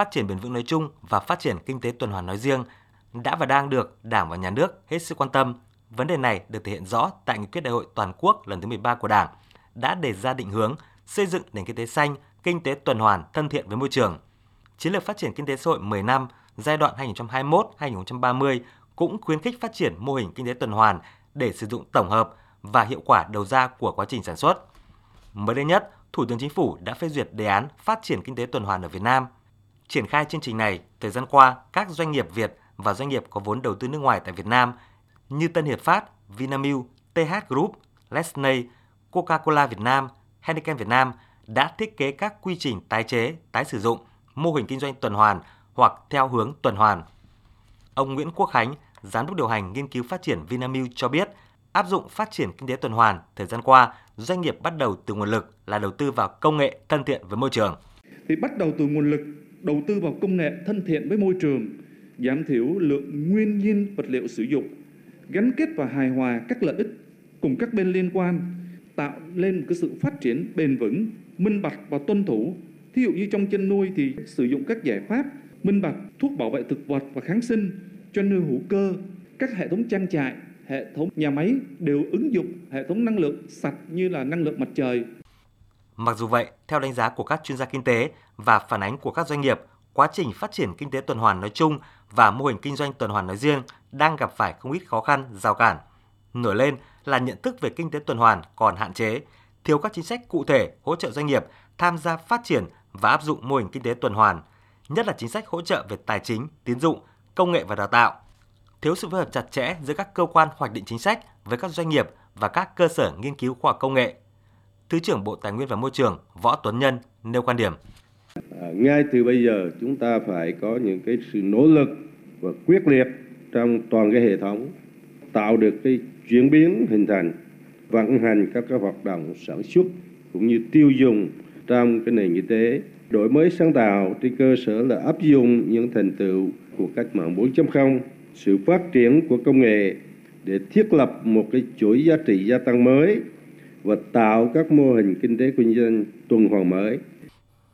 phát triển bền vững nói chung và phát triển kinh tế tuần hoàn nói riêng đã và đang được Đảng và Nhà nước hết sức quan tâm. Vấn đề này được thể hiện rõ tại nghị quyết đại hội toàn quốc lần thứ 13 của Đảng, đã đề ra định hướng xây dựng nền kinh tế xanh, kinh tế tuần hoàn thân thiện với môi trường. Chiến lược phát triển kinh tế xã hội 10 năm giai đoạn 2021-2030 cũng khuyến khích phát triển mô hình kinh tế tuần hoàn để sử dụng tổng hợp và hiệu quả đầu ra của quá trình sản xuất. Mới đây nhất, Thủ tướng Chính phủ đã phê duyệt đề án phát triển kinh tế tuần hoàn ở Việt Nam. Triển khai chương trình này, thời gian qua, các doanh nghiệp Việt và doanh nghiệp có vốn đầu tư nước ngoài tại Việt Nam như Tân Hiệp Phát, Vinamilk, TH Group, Lesney, Coca-Cola Việt Nam, Heineken Việt Nam đã thiết kế các quy trình tái chế, tái sử dụng, mô hình kinh doanh tuần hoàn hoặc theo hướng tuần hoàn. Ông Nguyễn Quốc Khánh, Giám đốc điều hành nghiên cứu phát triển Vinamilk cho biết, áp dụng phát triển kinh tế tuần hoàn, thời gian qua, doanh nghiệp bắt đầu từ nguồn lực là đầu tư vào công nghệ thân thiện với môi trường. Thì bắt đầu từ nguồn lực đầu tư vào công nghệ thân thiện với môi trường, giảm thiểu lượng nguyên nhiên vật liệu sử dụng, gắn kết và hài hòa các lợi ích cùng các bên liên quan, tạo lên một cái sự phát triển bền vững, minh bạch và tuân thủ. Thí dụ như trong chăn nuôi thì sử dụng các giải pháp minh bạch, thuốc bảo vệ thực vật và kháng sinh, cho nuôi hữu cơ, các hệ thống trang trại, hệ thống nhà máy đều ứng dụng hệ thống năng lượng sạch như là năng lượng mặt trời. Mặc dù vậy, theo đánh giá của các chuyên gia kinh tế và phản ánh của các doanh nghiệp, quá trình phát triển kinh tế tuần hoàn nói chung và mô hình kinh doanh tuần hoàn nói riêng đang gặp phải không ít khó khăn, rào cản. Nổi lên là nhận thức về kinh tế tuần hoàn còn hạn chế, thiếu các chính sách cụ thể hỗ trợ doanh nghiệp tham gia phát triển và áp dụng mô hình kinh tế tuần hoàn, nhất là chính sách hỗ trợ về tài chính, tín dụng, công nghệ và đào tạo. Thiếu sự phối hợp chặt chẽ giữa các cơ quan hoạch định chính sách với các doanh nghiệp và các cơ sở nghiên cứu khoa học công nghệ. Thứ trưởng Bộ Tài nguyên và Môi trường Võ Tuấn Nhân nêu quan điểm. À, ngay từ bây giờ chúng ta phải có những cái sự nỗ lực và quyết liệt trong toàn cái hệ thống tạo được cái chuyển biến hình thành vận hành các cái hoạt động sản xuất cũng như tiêu dùng trong cái nền kinh tế đổi mới sáng tạo trên cơ sở là áp dụng những thành tựu của cách mạng 4.0 sự phát triển của công nghệ để thiết lập một cái chuỗi giá trị gia tăng mới và tạo các mô hình kinh tế kinh doanh tuần hoàn mới.